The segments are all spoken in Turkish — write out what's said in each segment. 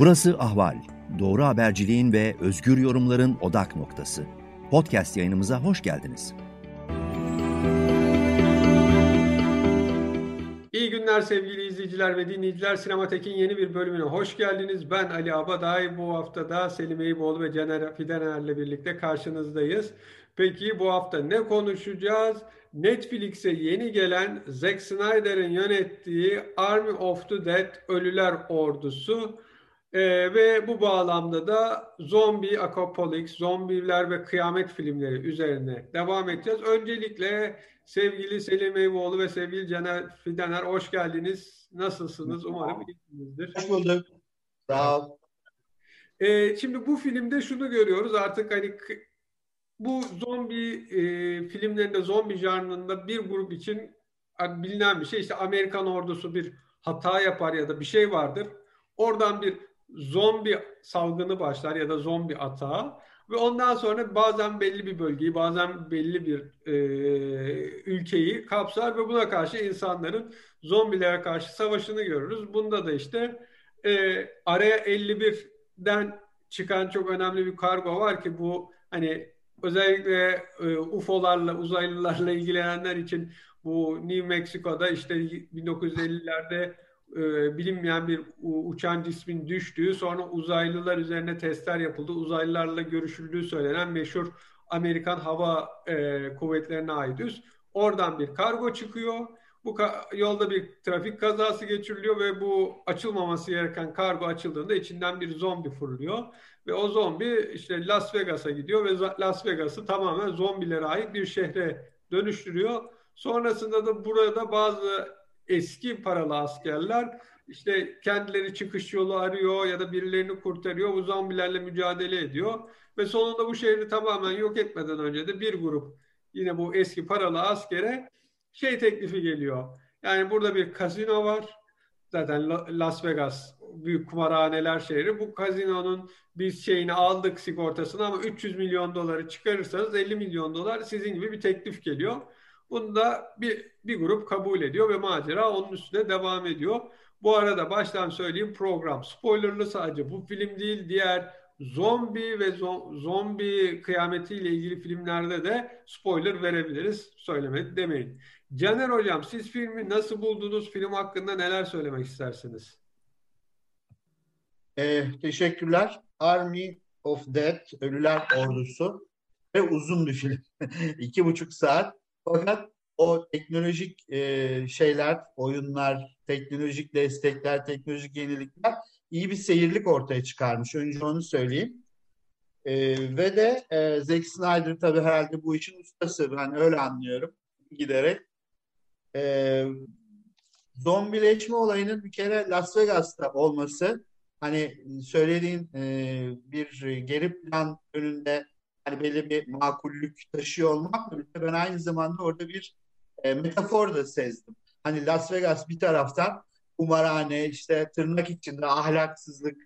Burası Ahval. Doğru haberciliğin ve özgür yorumların odak noktası. Podcast yayınımıza hoş geldiniz. İyi günler sevgili izleyiciler ve dinleyiciler. Sinematek'in yeni bir bölümüne hoş geldiniz. Ben Ali Abaday. Bu hafta da Selim Eyüboğlu ve Caner Fidener'le birlikte karşınızdayız. Peki bu hafta ne konuşacağız? Netflix'e yeni gelen Zack Snyder'in yönettiği Army of the Dead Ölüler Ordusu ee, ve bu bağlamda da zombi, apocalypse, zombiler ve kıyamet filmleri üzerine devam edeceğiz. Öncelikle sevgili Selim Eyvoğlu ve sevgili Caner Fidener hoş geldiniz. Nasılsınız? Umarım iyisinizdir. Hoş bulduk. Sağ ol. Ee, şimdi bu filmde şunu görüyoruz artık hani bu zombi e, filmlerinde zombi janrında bir grup için bilinen bir şey işte Amerikan ordusu bir hata yapar ya da bir şey vardır. Oradan bir zombi salgını başlar ya da zombi atağı ve ondan sonra bazen belli bir bölgeyi bazen belli bir e, ülkeyi kapsar ve buna karşı insanların zombilere karşı savaşını görürüz. Bunda da işte e, araya 51'den çıkan çok önemli bir kargo var ki bu hani özellikle e, UFO'larla uzaylılarla ilgilenenler için bu New Mexico'da işte 1950'lerde e, bilinmeyen bir uçan cismin düştüğü, sonra uzaylılar üzerine testler yapıldı, uzaylılarla görüşüldüğü söylenen meşhur Amerikan Hava e, Kuvvetlerine ait üs. Oradan bir kargo çıkıyor. Bu yolda bir trafik kazası geçiriliyor ve bu açılmaması gereken kargo açıldığında içinden bir zombi fırlıyor. Ve o zombi işte Las Vegas'a gidiyor ve Las Vegas'ı tamamen zombilere ait bir şehre dönüştürüyor. Sonrasında da burada bazı eski paralı askerler işte kendileri çıkış yolu arıyor ya da birilerini kurtarıyor. Bu zombilerle mücadele ediyor. Ve sonunda bu şehri tamamen yok etmeden önce de bir grup yine bu eski paralı askere şey teklifi geliyor. Yani burada bir kazino var. Zaten Las Vegas büyük kumarhaneler şehri. Bu kazinonun biz şeyini aldık sigortasını ama 300 milyon doları çıkarırsanız 50 milyon dolar sizin gibi bir teklif geliyor. Bunu da bir, bir grup kabul ediyor ve macera onun üstüne devam ediyor. Bu arada baştan söyleyeyim program spoilerlı sadece bu film değil diğer zombi ve zombi kıyametiyle ilgili filmlerde de spoiler verebiliriz. Söylemedi demeyin. Caner Hocam siz filmi nasıl buldunuz? Film hakkında neler söylemek istersiniz? Ee, teşekkürler. Army of Dead, Ölüler Ordusu ve uzun bir film. İki buçuk saat. Fakat o teknolojik e, şeyler, oyunlar, teknolojik destekler, teknolojik yenilikler iyi bir seyirlik ortaya çıkarmış. Önce onu söyleyeyim. E, ve de e, Zack Snyder tabii herhalde bu işin ustası. Ben öyle anlıyorum giderek. E, zombileşme olayının bir kere Las Vegas'ta olması hani söylediğin e, bir geri plan önünde hani belli bir makullük taşıyor olmakla birlikte ben aynı zamanda orada bir e, metafor da sezdim. Hani Las Vegas bir taraftan kumarhane, işte tırnak içinde ahlaksızlık,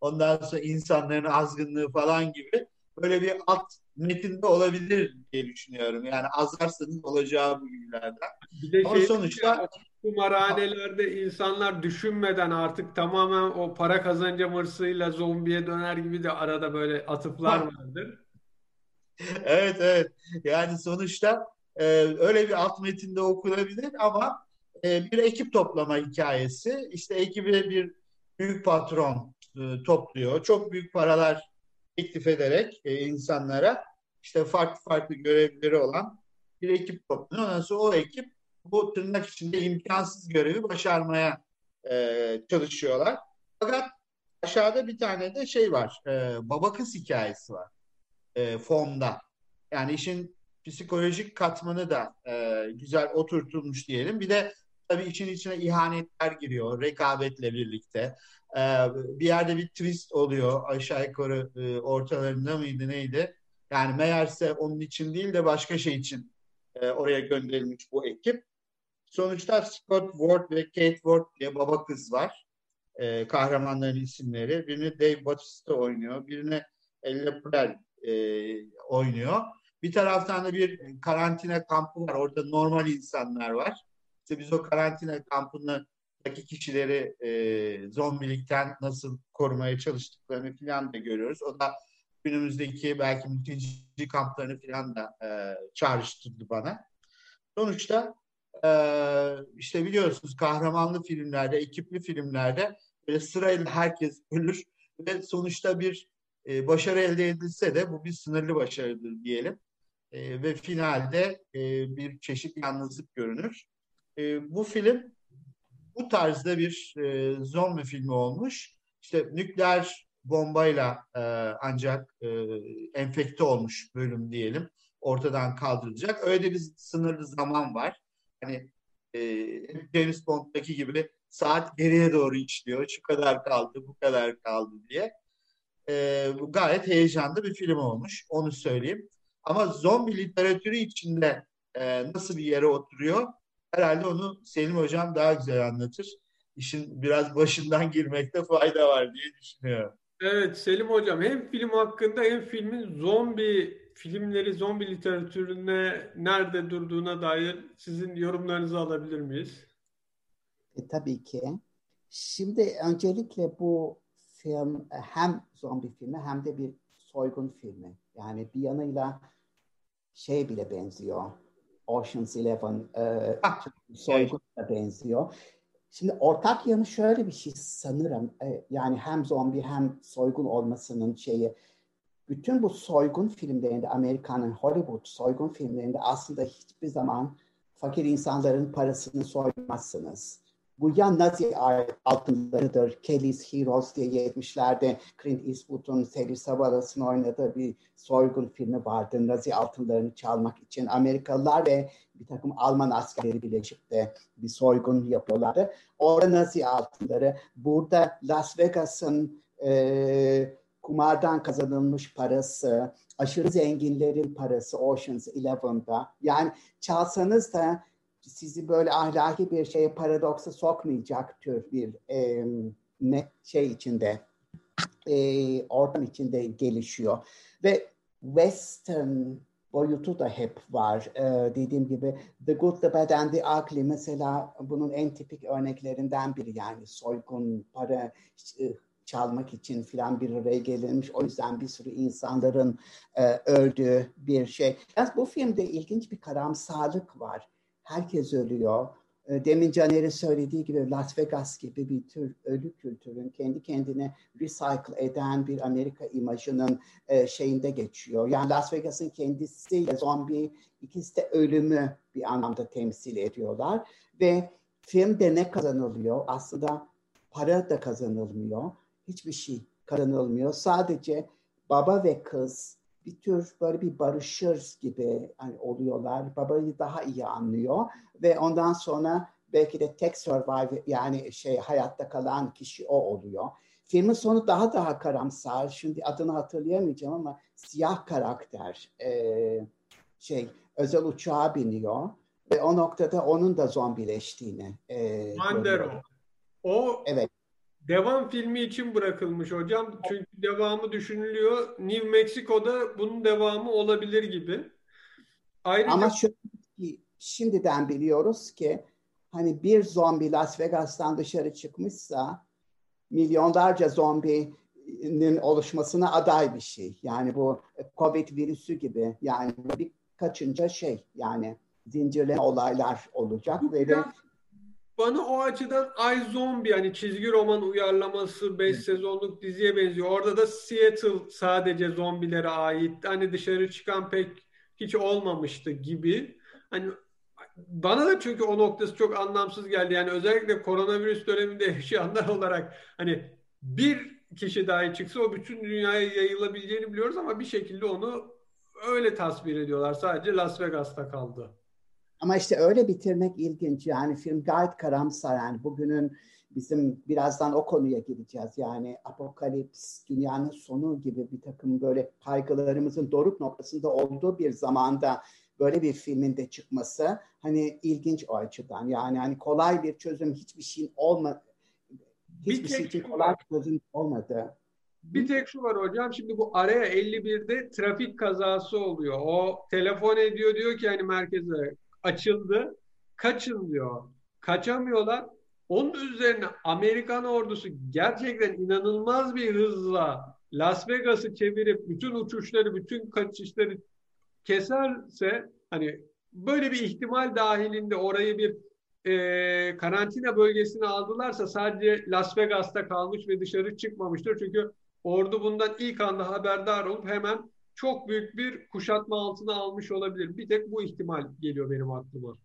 ondan sonra insanların azgınlığı falan gibi böyle bir alt metinde olabilir diye düşünüyorum. Yani azarsanız olacağı bu günlerden. Bir de Ama şey sonuçta kumarhanelerde insanlar düşünmeden artık tamamen o para kazanca hırsıyla zombiye döner gibi de arada böyle atıflar vardır evet evet. Yani sonuçta e, öyle bir alt metinde okunabilir ama e, bir ekip toplama hikayesi. İşte ekibi bir büyük patron e, topluyor. Çok büyük paralar teklif ederek e, insanlara işte farklı farklı görevleri olan bir ekip topluyor. Ondan sonra o ekip bu tırnak içinde imkansız görevi başarmaya e, çalışıyorlar. Fakat aşağıda bir tane de şey var. E, baba kız hikayesi var e, formda. Yani işin psikolojik katmanı da e, güzel oturtulmuş diyelim. Bir de tabii için içine ihanetler giriyor rekabetle birlikte. E, bir yerde bir twist oluyor aşağı yukarı e, ortalarında mıydı neydi? Yani meğerse onun için değil de başka şey için e, oraya gönderilmiş bu ekip. Sonuçta Scott Ward ve Kate Ward diye baba kız var. E, kahramanların isimleri. Birini Dave Bautista oynuyor. Birini Elle Prel e, oynuyor. Bir taraftan da bir karantina kampı var. Orada normal insanlar var. İşte biz o karantina kampını oradaki kişileri e, zombilikten nasıl korumaya çalıştıklarını falan da görüyoruz. O da günümüzdeki belki mülteci kamplarını falan da e, çağrıştırdı bana. Sonuçta e, işte biliyorsunuz kahramanlı filmlerde, ekipli filmlerde böyle sırayla herkes ölür ve sonuçta bir e, başarı elde edilse de bu bir sınırlı başarıdır diyelim. E, ve finalde e, bir çeşit yalnızlık görünür. E, bu film bu tarzda bir e, zombi filmi olmuş. İşte nükleer bombayla e, ancak e, enfekte olmuş bölüm diyelim ortadan kaldırılacak. Öyle bir sınırlı zaman var. Hani e, James Bond'daki gibi saat geriye doğru işliyor. Şu kadar kaldı, bu kadar kaldı diye. E, gayet heyecanlı bir film olmuş. Onu söyleyeyim. Ama zombi literatürü içinde e, nasıl bir yere oturuyor? Herhalde onu Selim Hocam daha güzel anlatır. İşin biraz başından girmekte fayda var diye düşünüyorum. Evet Selim Hocam hem film hakkında hem filmin zombi filmleri zombi literatürüne nerede durduğuna dair sizin yorumlarınızı alabilir miyiz? E, tabii ki. Şimdi öncelikle bu film hem zombi filmi hem de bir soygun filmi. Yani bir yanıyla şey bile benziyor. Ocean's Eleven e, soyguna benziyor. Şimdi ortak yanı şöyle bir şey sanırım. E, yani hem zombi hem soygun olmasının şeyi. Bütün bu soygun filmlerinde, Amerikan'ın Hollywood soygun filmlerinde aslında hiçbir zaman fakir insanların parasını soymazsınız. Bu ya Nazi altınlarıdır. Kelly's Heroes diye 70'lerde Clint Eastwood'un Telly Savalas'ın oynadığı bir soygun filmi vardı. Nazi altınlarını çalmak için Amerikalılar ve bir takım Alman askerleri birleşip de bir soygun yapıyorlardı. Orada Nazi altınları. Burada Las Vegas'ın e, kumardan kazanılmış parası, aşırı zenginlerin parası Ocean's Eleven'da. Yani çalsanız da sizi böyle ahlaki bir şeye paradoksa sokmayacak tür bir e, ne şey içinde e, ortam içinde gelişiyor ve western boyutu da hep var. Ee, dediğim gibi The Good, The Bad and The Ugly mesela bunun en tipik örneklerinden biri yani soygun, para çalmak için filan bir araya gelinmiş. O yüzden bir sürü insanların e, öldüğü bir şey. Yani bu filmde ilginç bir karamsarlık var herkes ölüyor. Ee, demin Caner'in söylediği gibi Las Vegas gibi bir tür ölü kültürün kendi kendine recycle eden bir Amerika imajının e, şeyinde geçiyor. Yani Las Vegas'ın kendisi zombi ikisi de ölümü bir anlamda temsil ediyorlar. Ve filmde ne kazanılıyor? Aslında para da kazanılmıyor. Hiçbir şey kazanılmıyor. Sadece baba ve kız bir tür böyle bir barışır gibi hani oluyorlar. Babayı daha iyi anlıyor ve ondan sonra belki de tek survive yani şey hayatta kalan kişi o oluyor. Filmin sonu daha daha karamsar. Şimdi adını hatırlayamayacağım ama siyah karakter e, şey özel uçağa biniyor ve o noktada onun da zombileştiğini e, Mandero. O evet devam filmi için bırakılmış hocam. Çünkü devamı düşünülüyor. New Mexico'da bunun devamı olabilir gibi. Ayrıca... Ama şu, şimdiden biliyoruz ki hani bir zombi Las Vegas'tan dışarı çıkmışsa milyonlarca zombinin oluşmasına aday bir şey. Yani bu Covid virüsü gibi yani bir kaçınca şey yani zincirleme olaylar olacak ve de bana o açıdan Ay Zombie hani çizgi roman uyarlaması 5 sezonluk diziye benziyor. Orada da Seattle sadece zombilere ait. Hani dışarı çıkan pek hiç olmamıştı gibi. Hani bana da çünkü o noktası çok anlamsız geldi. Yani özellikle koronavirüs döneminde yaşayanlar olarak hani bir kişi dahi çıksa o bütün dünyaya yayılabileceğini biliyoruz ama bir şekilde onu öyle tasvir ediyorlar. Sadece Las Vegas'ta kaldı. Ama işte öyle bitirmek ilginç. Yani film gayet karamsar. Yani bugünün bizim birazdan o konuya gireceğiz. Yani apokalips, dünyanın sonu gibi bir takım böyle kaygılarımızın doruk noktasında olduğu bir zamanda böyle bir filmin de çıkması hani ilginç o açıdan. Yani hani kolay bir çözüm hiçbir şeyin olma hiçbir şey için kolay bir çözüm olmadı. Bir tek şu var hocam şimdi bu araya 51'de trafik kazası oluyor. O telefon ediyor diyor ki hani merkeze açıldı. Kaçın diyor. Kaçamıyorlar. Onun üzerine Amerikan ordusu gerçekten inanılmaz bir hızla Las Vegas'ı çevirip bütün uçuşları, bütün kaçışları keserse hani böyle bir ihtimal dahilinde orayı bir e, karantina bölgesine aldılarsa sadece Las Vegas'ta kalmış ve dışarı çıkmamıştır. Çünkü ordu bundan ilk anda haberdar olup hemen çok büyük bir kuşatma altına almış olabilir. Bir tek bu ihtimal geliyor benim aklıma.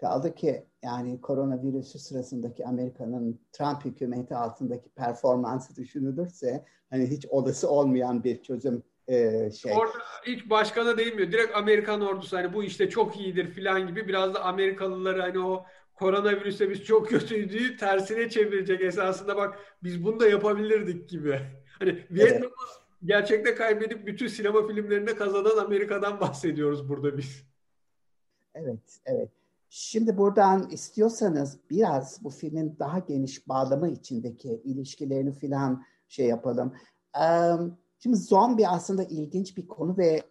Kaldı ki yani koronavirüsü sırasındaki Amerika'nın Trump hükümeti altındaki performansı düşünülürse hani hiç olası olmayan bir çözüm e, şey. Orada hiç başkana değinmiyor. Direkt Amerikan ordusu hani bu işte çok iyidir filan gibi biraz da Amerikalıları hani o koronavirüse biz çok kötüydü tersine çevirecek esasında bak biz bunu da yapabilirdik gibi. Hani Vietnam'ı evet. Gerçekte kaybedip bütün sinema filmlerinde kazanan Amerika'dan bahsediyoruz burada biz. Evet, evet. Şimdi buradan istiyorsanız biraz bu filmin daha geniş bağlamı içindeki ilişkilerini filan şey yapalım. Şimdi zombi aslında ilginç bir konu ve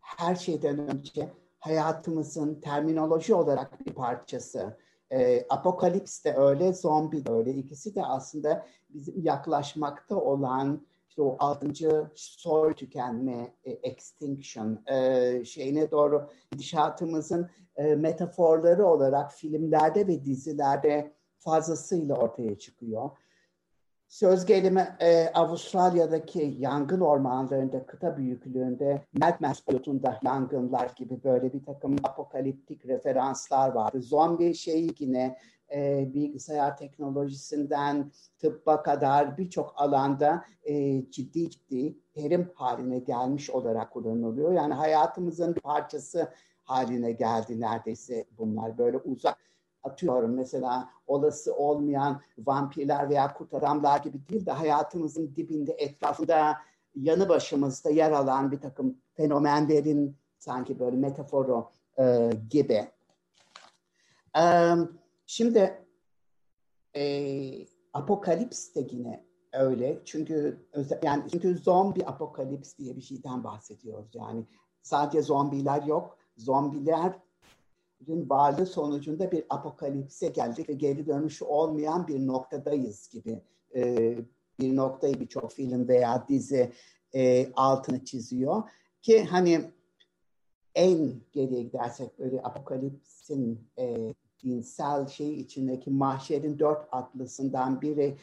her şeyden önce hayatımızın terminoloji olarak bir parçası. E, Apokalips de öyle, zombi de öyle. İkisi de aslında bizim yaklaşmakta olan işte o altıncı soy tükenme, e, extinction e, şeyine doğru gidişatımızın e, metaforları olarak filmlerde ve dizilerde fazlasıyla ortaya çıkıyor. Söz gelimi e, Avustralya'daki yangın ormanlarında kıta büyüklüğünde Max boyutunda yangınlar gibi böyle bir takım apokaliptik referanslar vardı. Zombi şeyi yine e, bilgisayar teknolojisinden tıbba kadar birçok alanda e, ciddi ciddi terim haline gelmiş olarak kullanılıyor. Yani hayatımızın bir parçası haline geldi neredeyse bunlar böyle uzak atıyorum mesela olası olmayan vampirler veya kurt adamlar gibi değil de hayatımızın dibinde etrafında yanı başımızda yer alan bir takım fenomenlerin sanki böyle metaforu e, gibi. E, şimdi e, apokalips de yine öyle. Çünkü yani çünkü zombi apokalips diye bir şeyden bahsediyoruz. Yani sadece zombiler yok. Zombiler varlığı sonucunda bir apokalipse geldik ve geri dönüşü olmayan bir noktadayız gibi e, bir noktayı birçok film veya dizi e, altını çiziyor ki hani en geriye gidersek böyle apokalipsin e, dinsel şey içindeki mahşerin dört atlısından biri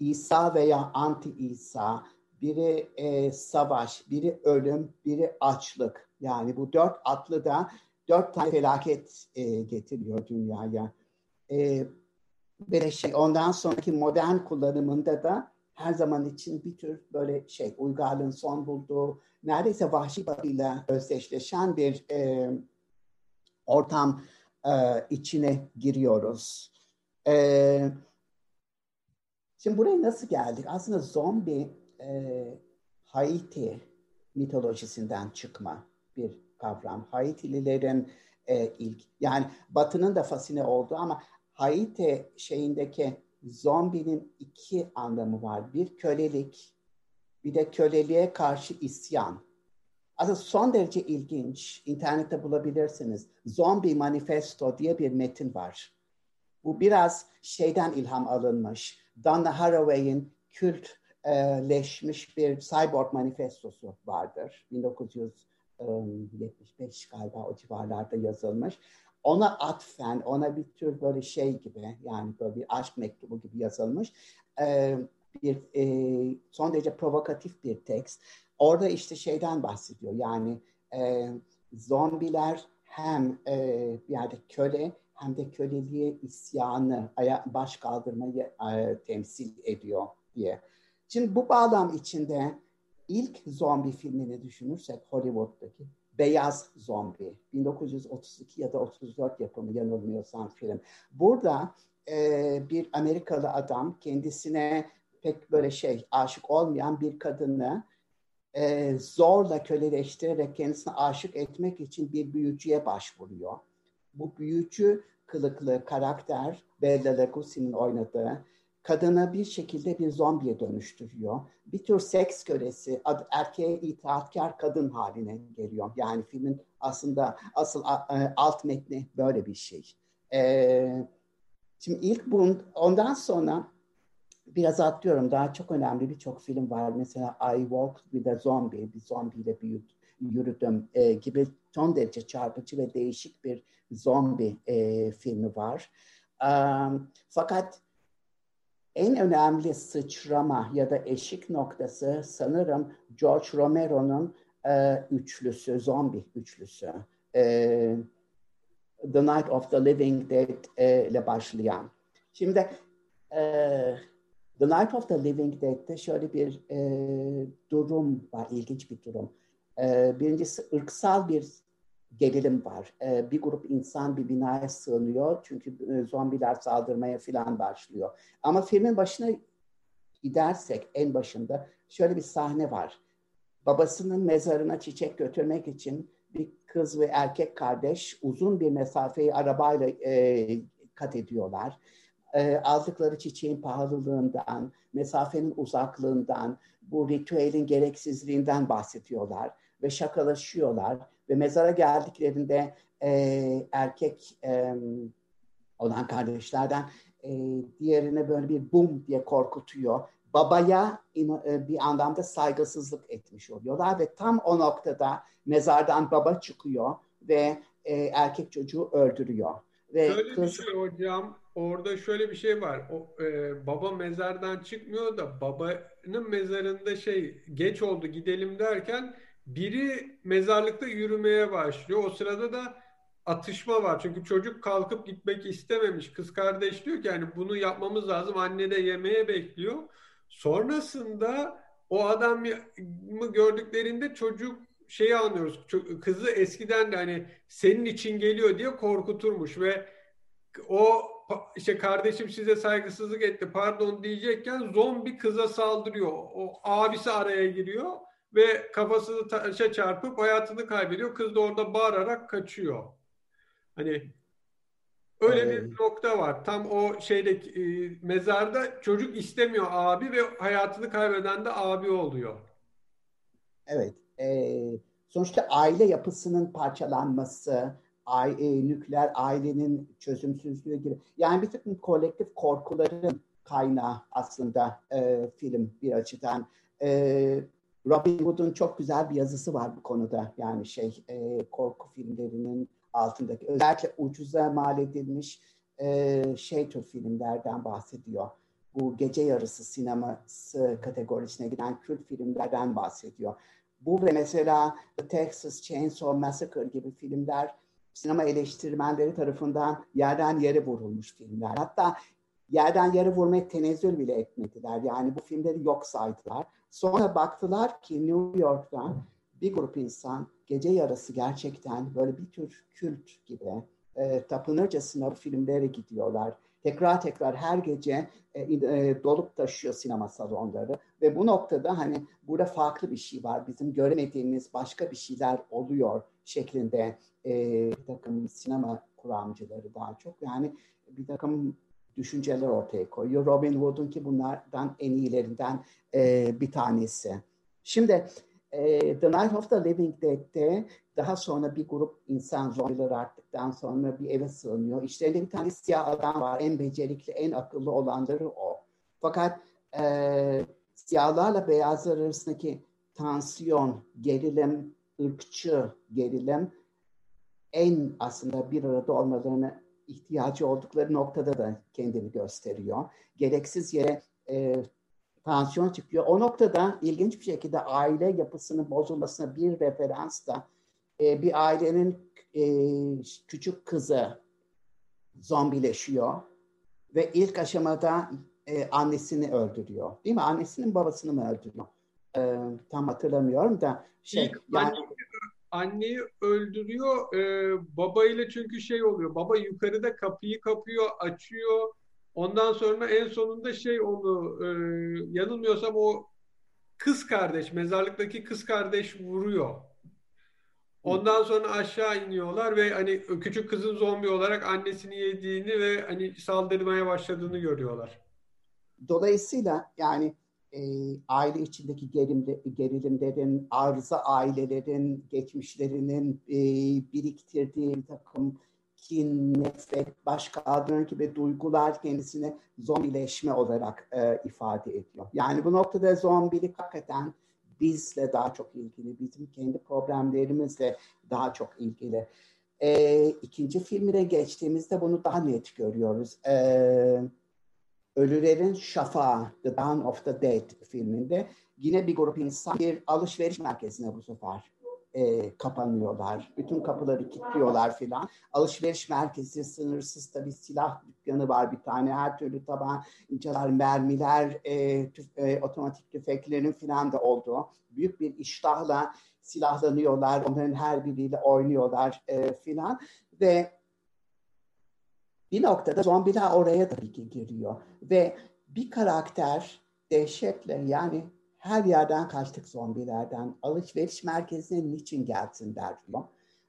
İsa veya anti İsa, biri e, savaş, biri ölüm, biri açlık. Yani bu dört atlı da dört tane felaket e, getiriyor dünyaya. E, ve şey ondan sonraki modern kullanımında da her zaman için bir tür böyle şey uygarlığın son bulduğu neredeyse vahşi batıyla özdeşleşen bir e, ortam e, içine giriyoruz. E, şimdi buraya nasıl geldik? Aslında zombi e, Haiti mitolojisinden çıkma bir kavram. Haitililerin e, ilk yani Batı'nın da fasine olduğu ama Haiti şeyindeki zombinin iki anlamı var. Bir kölelik, bir de köleliğe karşı isyan. Aslında son derece ilginç. İnternette bulabilirsiniz. Zombie Manifesto diye bir metin var. Bu biraz şeyden ilham alınmış. Donna Haraway'in kültleşmiş bir cyborg manifestosu vardır. 1900 75 galiba o civarlarda yazılmış. Ona atfen, ona bir tür böyle şey gibi yani böyle bir aşk mektubu gibi yazılmış bir son derece provokatif bir tekst. Orada işte şeyden bahsediyor yani zombiler hem bir yerde köle hem de köleliğe isyanı, baş kaldırmayı temsil ediyor diye. Şimdi bu bağlam içinde ilk zombi filmini düşünürsek Hollywood'daki Beyaz Zombi 1932 ya da 34 yapımı yanılmıyorsam film. Burada e, bir Amerikalı adam kendisine pek böyle şey aşık olmayan bir kadını e, zorla köleleştirerek kendisine aşık etmek için bir büyücüye başvuruyor. Bu büyücü kılıklı karakter Bela Lugosi'nin oynadığı kadını bir şekilde bir zombiye dönüştürüyor. Bir tür seks kölesi, erkeğe itaatkar kadın haline geliyor. Yani filmin aslında asıl e, alt metni böyle bir şey. Ee, Şimdi ilk bun, ondan sonra biraz atlıyorum. Daha çok önemli birçok film var. Mesela I Walked with a Zombie, bir zombiyle büyüt, yürüdüm e, gibi son derece çarpıcı ve değişik bir zombi e, filmi var. Um, fakat en önemli sıçrama ya da eşik noktası sanırım George Romero'nun e, üçlüsü, zombi üçlüsü. E, The Night of the Living Dead e, ile başlayan. Şimdi e, The Night of the Living Dead'de şöyle bir e, durum var, ilginç bir durum. E, birincisi ırksal bir gerilim var. E, bir grup insan bir binaya sığınıyor çünkü e, zombiler saldırmaya falan başlıyor. Ama filmin başına gidersek en başında şöyle bir sahne var. Babasının mezarına çiçek götürmek için bir kız ve erkek kardeş uzun bir mesafeyi arabayla e, kat ediyorlar. E, aldıkları çiçeğin pahalılığından, mesafenin uzaklığından, bu ritüelin gereksizliğinden bahsediyorlar ve şakalaşıyorlar ve mezara geldiklerinde e, erkek e, olan kardeşlerden e, diğerine böyle bir bum diye korkutuyor. Babaya e, bir anlamda saygısızlık etmiş oluyorlar ve tam o noktada mezardan baba çıkıyor ve e, erkek çocuğu öldürüyor. Ve şöyle kız... bir şey hocam, orada şöyle bir şey var. O, e, baba mezardan çıkmıyor da babanın mezarında şey geç oldu gidelim derken biri mezarlıkta yürümeye başlıyor. O sırada da atışma var. Çünkü çocuk kalkıp gitmek istememiş. Kız kardeş diyor ki yani bunu yapmamız lazım. Anne de yemeğe bekliyor. Sonrasında o adamı gördüklerinde çocuk şeyi anlıyoruz. Kızı eskiden de hani senin için geliyor diye korkuturmuş ve o işte kardeşim size saygısızlık etti pardon diyecekken zombi kıza saldırıyor. O abisi araya giriyor ve kafasını taşa çarpıp hayatını kaybediyor. Kız da orada bağırarak kaçıyor. Hani öyle evet. bir nokta var. Tam o şeyde e, mezarda çocuk istemiyor abi ve hayatını kaybeden de abi oluyor. Evet. E, sonuçta aile yapısının parçalanması, aile, nükleer ailenin çözümsüzlüğü gibi. Yani bir takım kolektif korkuların kaynağı aslında e, film bir açıdan. E, Robin Hood'un çok güzel bir yazısı var bu konuda. Yani şey e, korku filmlerinin altındaki özellikle ucuza mal edilmiş e, şey tür filmlerden bahsediyor. Bu gece yarısı sineması kategorisine giden kült filmlerden bahsediyor. Bu ve mesela The Texas Chainsaw Massacre gibi filmler sinema eleştirmenleri tarafından yerden yere vurulmuş filmler. Hatta yerden yere vurmaya tenezzül bile etmediler. Yani bu filmleri yok saydılar. Sonra baktılar ki New York'ta bir grup insan gece yarısı gerçekten böyle bir tür kült gibi e, tapınırcasına filmlere gidiyorlar. Tekrar tekrar her gece e, e, dolup taşıyor sinema salonları ve bu noktada hani burada farklı bir şey var. Bizim göremediğimiz başka bir şeyler oluyor şeklinde e, bir takım sinema kuramcıları daha çok yani bir takım düşünceler ortaya koyuyor. Robin Hood'un ki bunlardan en iyilerinden e, bir tanesi. Şimdi e, The Night of the Living Dead'de daha sonra bir grup insan zombiler arttıktan sonra bir eve sığınıyor. İşlerinde bir tane siyah adam var. En becerikli, en akıllı olanları o. Fakat e, siyahlarla beyazlar arasındaki tansiyon, gerilim, ırkçı gerilim en aslında bir arada olmalarını ihtiyacı oldukları noktada da kendini gösteriyor. Gereksiz yere e, tansiyon çıkıyor. O noktada ilginç bir şekilde aile yapısının bozulmasına bir referans da e, bir ailenin e, küçük kızı zombileşiyor ve ilk aşamada e, annesini öldürüyor. Değil mi? Annesinin babasını mı öldürüyor? E, tam hatırlamıyorum da şey ilk yani anneyi öldürüyor. E, babayla çünkü şey oluyor. Baba yukarıda kapıyı kapıyor, açıyor Ondan sonra en sonunda şey onu e, yanılmıyorsam o kız kardeş, mezarlıktaki kız kardeş vuruyor. Ondan sonra aşağı iniyorlar ve hani küçük kızın zombi olarak annesini yediğini ve hani saldırmaya başladığını görüyorlar. Dolayısıyla yani e, aile içindeki gerilimde, gerilimlerin, arıza ailelerin, geçmişlerinin e, biriktirdiği bir takım kin, nefret, başkaldırı gibi duygular kendisini zombileşme olarak e, ifade ediyor. Yani bu noktada zombilik hakikaten bizle daha çok ilgili, bizim kendi problemlerimizle daha çok ilgili. E, ikinci filmine geçtiğimizde bunu daha net görüyoruz. E, Ölülerin Şafağı, The Dawn of the Dead filminde yine bir grup insan bir alışveriş merkezine bu sefer e, kapanıyorlar. Bütün kapıları kilitliyorlar filan. Alışveriş merkezi sınırsız tabii silah dükkanı var bir tane. Her türlü tabancalar, mermiler, e, tüf, e, otomatik tüfeklerin filan da olduğu büyük bir iştahla silahlanıyorlar. Onların her biriyle oynuyorlar e, filan. Ve bir noktada zombiler oraya tabii ki giriyor. Ve bir karakter dehşetle yani her yerden kaçtık zombilerden. Alışveriş merkezine niçin gelsinler diyor.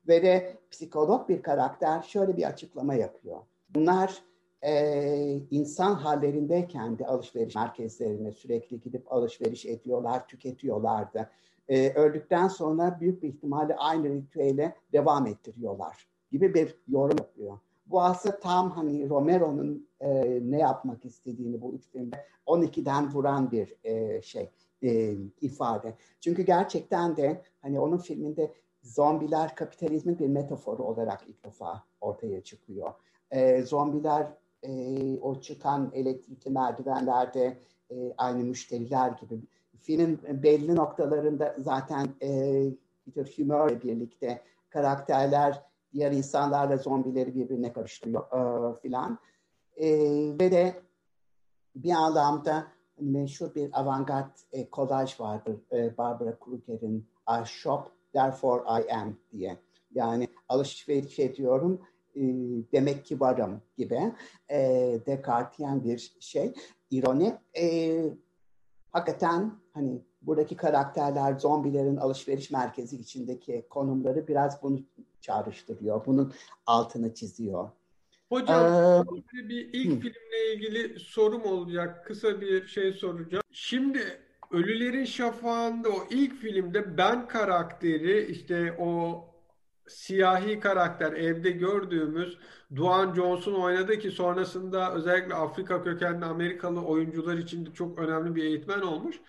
Ve de psikolog bir karakter şöyle bir açıklama yapıyor. Bunlar e, insan hallerindeyken de alışveriş merkezlerine sürekli gidip alışveriş ediyorlar, tüketiyorlardı. E, öldükten sonra büyük bir ihtimalle aynı ritüele devam ettiriyorlar gibi bir yorum yapıyor. Bu aslında tam hani Romero'nun e, ne yapmak istediğini bu üç filmde 12'den vuran bir e, şey e, ifade. Çünkü gerçekten de hani onun filminde zombiler kapitalizmin bir metaforu olarak ilk defa ortaya çıkıyor. E, zombiler e, o çıkan elektrikli merdivenlerde e, aynı müşteriler gibi. Filmin belli noktalarında zaten e, Peter Humor'la birlikte karakterler diğer insanlarla zombileri birbirine karıştırıyor e, filan. E, ve de bir anlamda meşhur bir avantgard e, kolaj vardır e, Barbara Kruger'in I shop therefore I am diye. Yani alışveriş ediyorum e, demek ki varım gibi e, Descartes'yen bir şey. İroni. E, hakikaten hani buradaki karakterler zombilerin alışveriş merkezi içindeki konumları biraz bunu çağrıştırıyor. Bunun altını çiziyor. Hocam ee, bir ilk hı. filmle ilgili sorum olacak. Kısa bir şey soracağım. Şimdi Ölülerin Şafağı'nda o ilk filmde ben karakteri işte o siyahi karakter evde gördüğümüz Duan Johnson oynadı ki sonrasında özellikle Afrika kökenli Amerikalı oyuncular için de çok önemli bir eğitmen olmuş.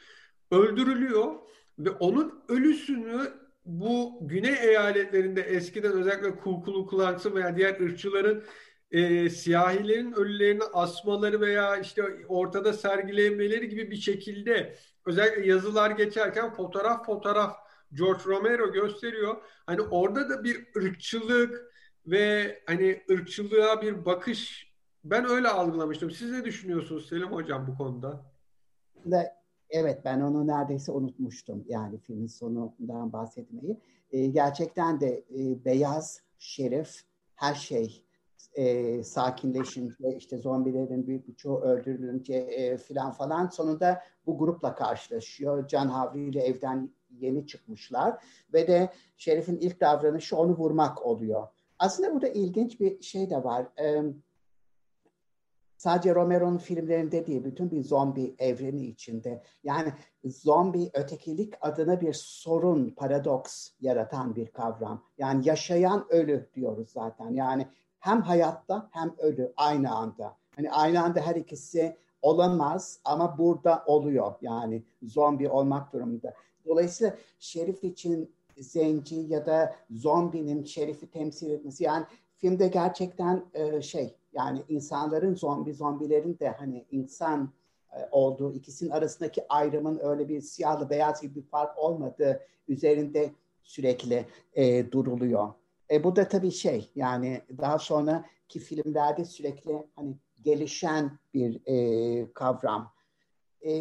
Öldürülüyor ve onun ölüsünü bu güney eyaletlerinde eskiden özellikle Ku Klux veya diğer ırkçıların e, siyahilerin ölülerini asmaları veya işte ortada sergilemeleri gibi bir şekilde özellikle yazılar geçerken fotoğraf fotoğraf George Romero gösteriyor. Hani orada da bir ırkçılık ve hani ırkçılığa bir bakış ben öyle algılamıştım. Siz ne düşünüyorsunuz Selim Hocam bu konuda? Evet ben onu neredeyse unutmuştum yani filmin sonundan bahsetmeyi. E, gerçekten de e, beyaz şerif her şey e, sakinleşince işte zombilerin büyük bir çoğu öldürülünce e, filan falan sonunda bu grupla karşılaşıyor. Can Havri ile evden yeni çıkmışlar ve de Şerif'in ilk davranışı onu vurmak oluyor. Aslında burada ilginç bir şey de var. E, sadece Romero'nun filmlerinde değil, bütün bir zombi evreni içinde. Yani zombi ötekilik adına bir sorun, paradoks yaratan bir kavram. Yani yaşayan ölü diyoruz zaten. Yani hem hayatta hem ölü aynı anda. Hani aynı anda her ikisi olamaz ama burada oluyor yani zombi olmak durumunda. Dolayısıyla şerif için zenci ya da zombinin şerifi temsil etmesi yani filmde gerçekten e, şey yani insanların zombi zombilerin de hani insan e, olduğu ikisinin arasındaki ayrımın öyle bir siyahlı beyaz gibi bir fark olmadığı üzerinde sürekli e, duruluyor. E, bu da tabii şey yani daha sonraki filmlerde sürekli hani gelişen bir e, kavram. E,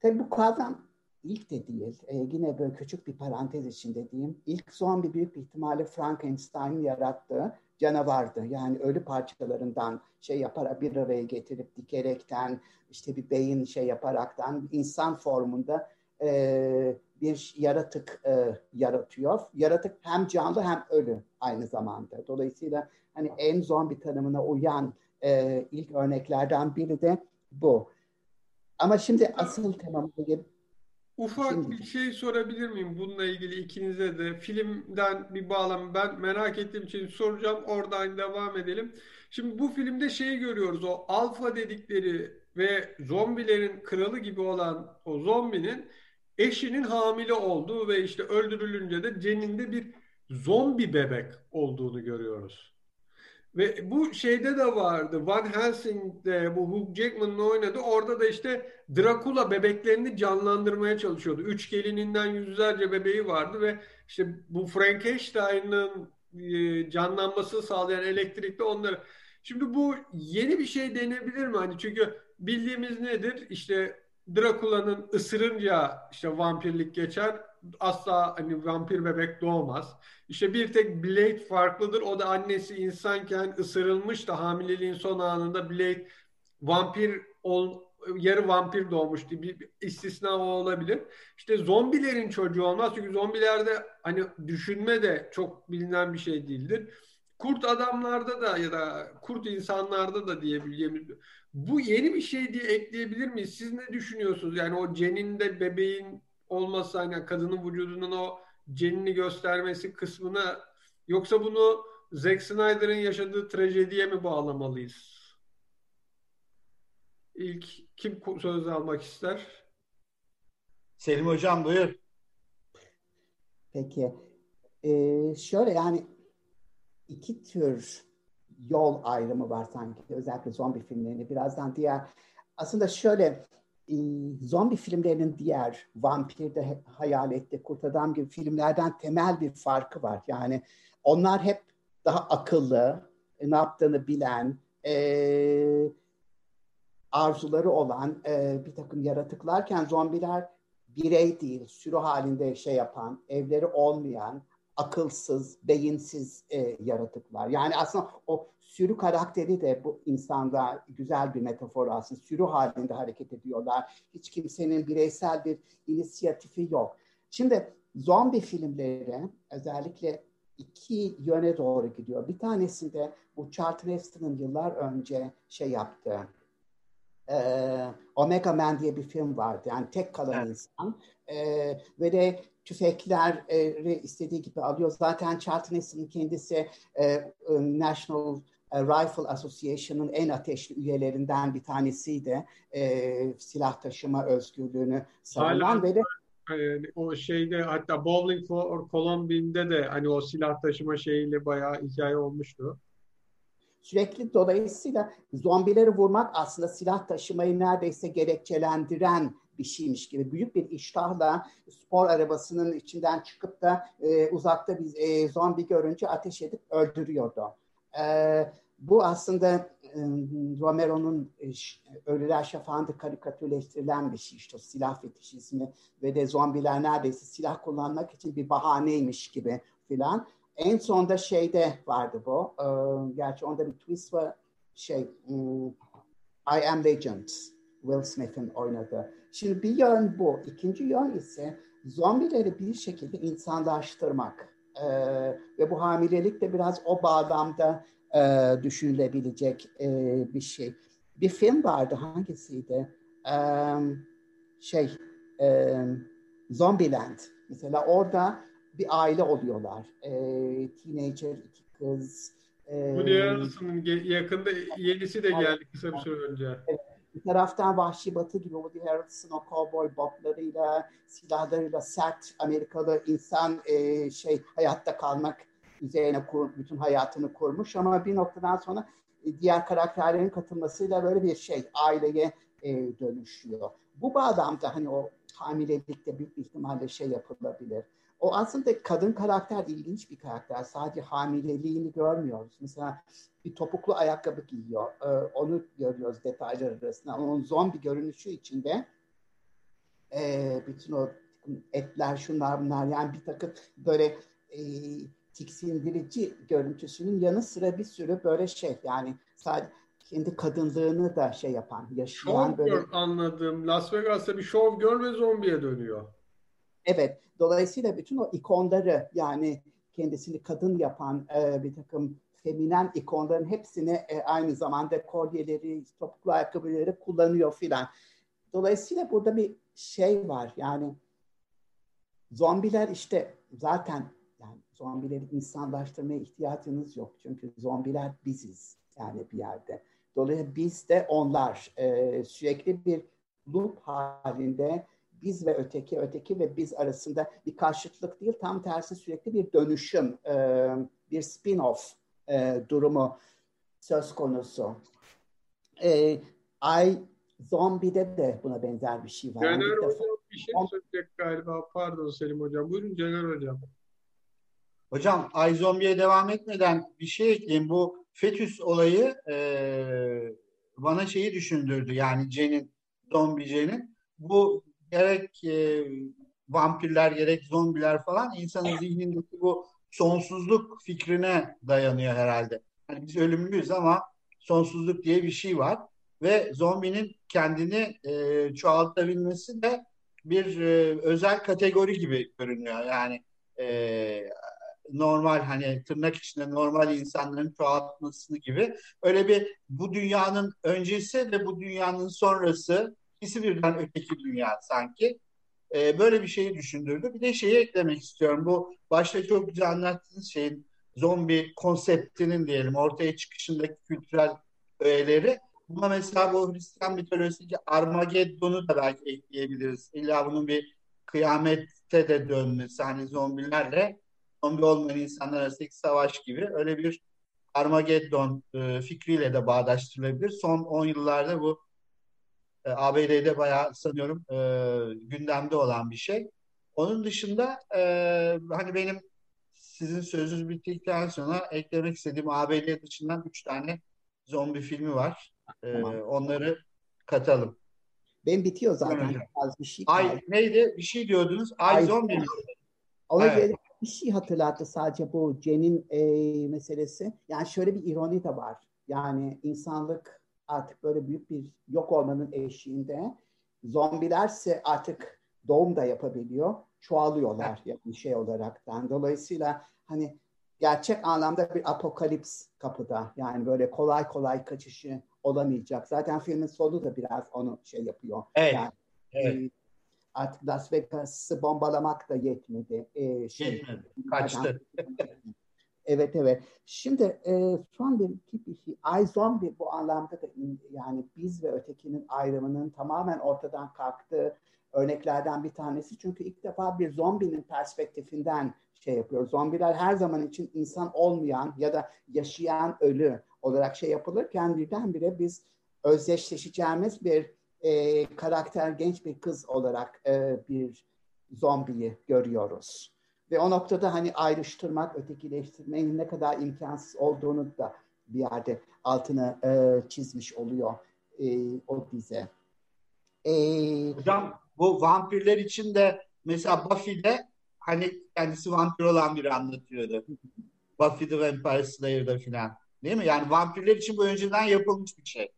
tabii bu kavram ilk de değil. E, yine böyle küçük bir parantez içinde diyeyim. İlk zombi büyük bir ihtimalle Frankenstein'in yarattığı canavardı. Yani ölü parçalarından şey yaparak bir araya getirip dikerekten işte bir beyin şey yaparaktan insan formunda e, bir yaratık e, yaratıyor. Yaratık hem canlı hem ölü aynı zamanda. Dolayısıyla hani en zombi tanımına uyan e, ilk örneklerden biri de bu. Ama şimdi asıl temamıza Ufak Şimdi... bir şey sorabilir miyim bununla ilgili ikinize de filmden bir bağlam ben merak ettiğim için soracağım oradan devam edelim. Şimdi bu filmde şeyi görüyoruz o alfa dedikleri ve zombilerin kralı gibi olan o zombinin eşinin hamile olduğu ve işte öldürülünce de ceninde bir zombi bebek olduğunu görüyoruz. Ve bu şeyde de vardı. Van Helsing'de bu Hugh Jackman'ın oynadı. Orada da işte Dracula bebeklerini canlandırmaya çalışıyordu. Üç gelininden yüzlerce bebeği vardı ve işte bu Frankenstein'ın e, canlanmasını sağlayan elektrikli onları. Şimdi bu yeni bir şey denebilir mi? Hani çünkü bildiğimiz nedir? İşte Drakula'nın ısırınca işte vampirlik geçer. Asla hani vampir bebek doğmaz. İşte bir tek Blade farklıdır. O da annesi insanken ısırılmış da hamileliğin son anında Blade vampir ol, yarı vampir doğmuştu. Bir, bir istisna o olabilir. İşte zombilerin çocuğu olmaz. Çünkü zombilerde hani düşünme de çok bilinen bir şey değildir. Kurt adamlarda da ya da kurt insanlarda da diyebileceğimiz bu yeni bir şey diye ekleyebilir miyiz? Siz ne düşünüyorsunuz? Yani o ceninde bebeğin olması hani kadının vücudunun o cenini göstermesi kısmına yoksa bunu Zack Snyder'ın yaşadığı trajediye mi bağlamalıyız? İlk kim söz almak ister? Selim Hocam buyur. Peki. Ee, şöyle yani iki tür yol ayrımı var sanki özellikle zombi filmlerinde. Birazdan diğer aslında şöyle e, zombi filmlerinin diğer vampirde hayalette kurt adam gibi filmlerden temel bir farkı var. Yani onlar hep daha akıllı ne yaptığını bilen e, arzuları olan e, bir takım yaratıklarken zombiler birey değil sürü halinde şey yapan evleri olmayan akılsız, beyinsiz e, yaratıklar. Yani aslında o sürü karakteri de bu insanda güzel bir metafor aslında. Sürü halinde hareket ediyorlar. Hiç kimsenin bireysel bir inisiyatifi yok. Şimdi zombi filmleri özellikle iki yöne doğru gidiyor. Bir tanesinde bu Charlton Heston'ın yıllar önce şey yaptı. Ee, Omega Man diye bir film vardı. Yani tek kalan evet. insan. Ee, ve de tüfekleri istediği gibi alıyor. Zaten Charlton kendisi e, e, National Rifle Association'ın en ateşli üyelerinden bir tanesiydi. E, silah taşıma özgürlüğünü savunan ve de yani o şeyde hatta Bowling for Columbine'de de hani o silah taşıma şeyiyle bayağı hikaye olmuştu. Sürekli dolayısıyla zombileri vurmak aslında silah taşımayı neredeyse gerekçelendiren bir şeymiş gibi büyük bir iştahla spor arabasının içinden çıkıp da e, uzakta bir e, zombi görünce ateş edip öldürüyordu. E, bu aslında e, Romero'nun e, Ölüler Şafağı'nda karikatürleştirilen bir şey işte silah fetişizmi ve de zombiler neredeyse silah kullanmak için bir bahaneymiş gibi filan. En sonda şeyde vardı bu. E, gerçi onda bir twist var. Şey, um, I Am Legend. Will Smith'in oynadığı. Şimdi bir yön bu. İkinci yön ise zombileri bir şekilde insanlaştırmak. Ee, ve bu hamilelik de biraz o bağlamda e, düşünülebilecek e, bir şey. Bir film vardı hangisiydi? Ee, şey e, Zombieland. Mesela orada bir aile oluyorlar. E, teenager iki kız. E, Woody Harrelson'ın yakında yenisi de geldi kısa bir süre önce. Evet bir taraftan Vahşi Batı gibi Woody Harrelson o cowboy boblarıyla, silahlarıyla sert Amerikalı insan e, şey hayatta kalmak üzerine kur, bütün hayatını kurmuş ama bir noktadan sonra e, diğer karakterlerin katılmasıyla böyle bir şey aileye e, dönüşüyor. Bu bağlamda hani o hamilelikte büyük ihtimalle şey yapılabilir. O aslında kadın karakter ilginç bir karakter. Sadece hamileliğini görmüyoruz. Mesela bir topuklu ayakkabı giyiyor. Ee, onu görüyoruz detaylar arasında. Onun zombi görünüşü içinde e, bütün o etler şunlar bunlar yani bir takım böyle e, tiksindirici görüntüsünün yanı sıra bir sürü böyle şey yani sadece kendi kadınlığını da şey yapan, yaşayan show böyle. anladım. Las Vegas'ta bir show gör ve zombiye dönüyor. Evet. Dolayısıyla bütün o ikonları yani kendisini kadın yapan e, bir takım feminen ikonların hepsini e, aynı zamanda kolyeleri, topuklu ayakkabıları kullanıyor filan. Dolayısıyla burada bir şey var yani zombiler işte zaten yani zombileri insanlaştırmaya ihtiyacınız yok. Çünkü zombiler biziz yani bir yerde. Dolayısıyla biz de onlar e, sürekli bir loop halinde biz ve öteki, öteki ve biz arasında bir karşıtlık değil, tam tersi sürekli bir dönüşüm, e, bir spin-off e, durumu söz konusu. E, Ay Zombi'de de buna benzer bir şey var. Caner yani Hocam bir şey söyleyecek galiba. Pardon Selim Hocam. Buyurun Caner Hocam. Hocam Ay Zombi'ye devam etmeden bir şey ekleyeyim. Bu fetüs olayı e, bana şeyi düşündürdü. Yani Jen'in, zombi Jen'in. Bu gerek e, vampirler gerek zombiler falan insanın zihnindeki bu sonsuzluk fikrine dayanıyor herhalde. Yani biz ölümlüyüz ama sonsuzluk diye bir şey var ve zombinin kendini e, çoğaltabilmesi de bir e, özel kategori gibi görünüyor. Yani e, normal hani tırnak içinde normal insanların çoğaltmasını gibi öyle bir bu dünyanın öncesi ve bu dünyanın sonrası ikisi birden öteki dünya sanki. E, böyle bir şeyi düşündürdü. Bir de şeyi eklemek istiyorum. Bu başta çok güzel anlattığınız şeyin zombi konseptinin diyelim ortaya çıkışındaki kültürel öğeleri. Buna mesela bu Hristiyan mitolojisindeki Armageddon'u da belki ekleyebiliriz. İlla bunun bir kıyamette de dönmesi hani zombilerle zombi olmayan insanlar arasındaki savaş gibi öyle bir Armageddon e, fikriyle de bağdaştırılabilir. Son 10 yıllarda bu e, ABD'de bayağı sanıyorum e, gündemde olan bir şey. Onun dışında e, hani benim sizin sözünüz bittikten sonra eklemek istediğim ABD dışından üç tane zombi filmi var. E, tamam. Onları katalım. Ben bitiyor zaten. Az bir şey Ay neydi? Bir şey diyordunuz. Ay, Ay zombi mi? Ona evet. bir şey hatırlattı sadece bu Cen'in e, meselesi. Yani şöyle bir ironi de var. Yani insanlık artık böyle büyük bir yok olmanın eşiğinde zombilerse artık doğum da yapabiliyor. Çoğalıyorlar yani şey olaraktan. Dolayısıyla hani gerçek anlamda bir apokalips kapıda. Yani böyle kolay kolay kaçışı olamayacak. Zaten filmin sonu da biraz onu şey yapıyor. Evet. Yani, evet. E, artık Las Vegas'ı bombalamak da yetmedi. E, şey, yetmedi. Kaçtı. Evet evet. Şimdi e, son bir tip bir şey. Ay zombi bu anlamda da yani biz ve ötekinin ayrımının tamamen ortadan kalktığı örneklerden bir tanesi. Çünkü ilk defa bir zombinin perspektifinden şey yapıyor. Zombiler her zaman için insan olmayan ya da yaşayan ölü olarak şey yapılırken birdenbire biz özdeşleşeceğimiz bir e, karakter genç bir kız olarak e, bir zombiyi görüyoruz. Ve o noktada hani ayrıştırmak, ötekileştirmenin ne kadar imkansız olduğunu da bir yerde altını e, çizmiş oluyor e, o bize. E, Hocam bu vampirler için de mesela Buffy'de hani kendisi vampir olan biri anlatıyordu. Buffy the Vampire Slayer'da filan. Değil mi? Yani vampirler için bu önceden yapılmış bir şey.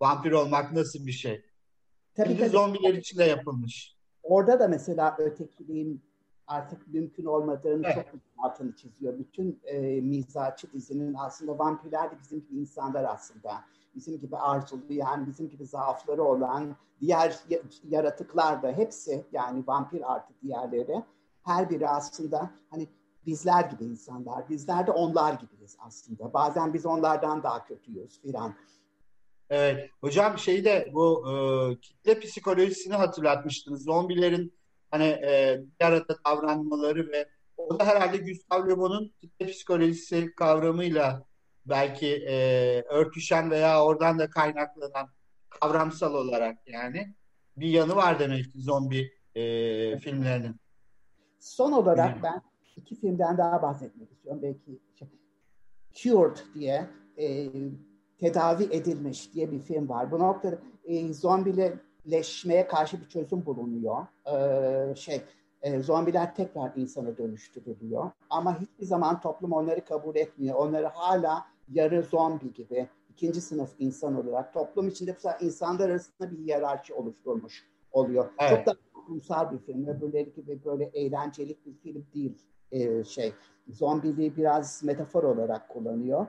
Vampir olmak nasıl bir şey? Tabii, Şimdi tabii. zombiler için de yapılmış. Orada da mesela ötekiliğin artık mümkün olmadığını evet. çok altını çiziyor. Bütün e, mizacı dizinin aslında vampirler de bizim gibi insanlar aslında. Bizim gibi arzulu yani bizim gibi zaafları olan diğer yaratıklar da hepsi yani vampir artık diğerleri her biri aslında hani bizler gibi insanlar. Bizler de onlar gibiyiz aslında. Bazen biz onlardan daha kötüyüz filan. Evet. Hocam şeyde bu e, kitle psikolojisini hatırlatmıştınız. Zombilerin hani e, bir arada davranmaları ve o da herhalde Gustav Le Bon'un kitle psikolojisi kavramıyla belki e, örtüşen veya oradan da kaynaklanan kavramsal olarak yani bir yanı var demek ki zombi e, filmlerinin. Son olarak ben iki filmden daha bahsetmek istiyorum. Belki şey, Cured diye e, tedavi edilmiş diye bir film var. Bu noktada e, zombileşmeye karşı bir çözüm bulunuyor. E, şey e, zombiler tekrar insana dönüştürülüyor. Ama hiçbir zaman toplum onları kabul etmiyor. Onları hala yarı zombi gibi ikinci sınıf insan olarak toplum içinde insanlar arasında bir hiyerarşi oluşturmuş oluyor. Evet. Çok da toplumsal bir film. Öbürleri gibi böyle eğlencelik bir film değil. Ee, şey zombiliği biraz metafor olarak kullanıyor.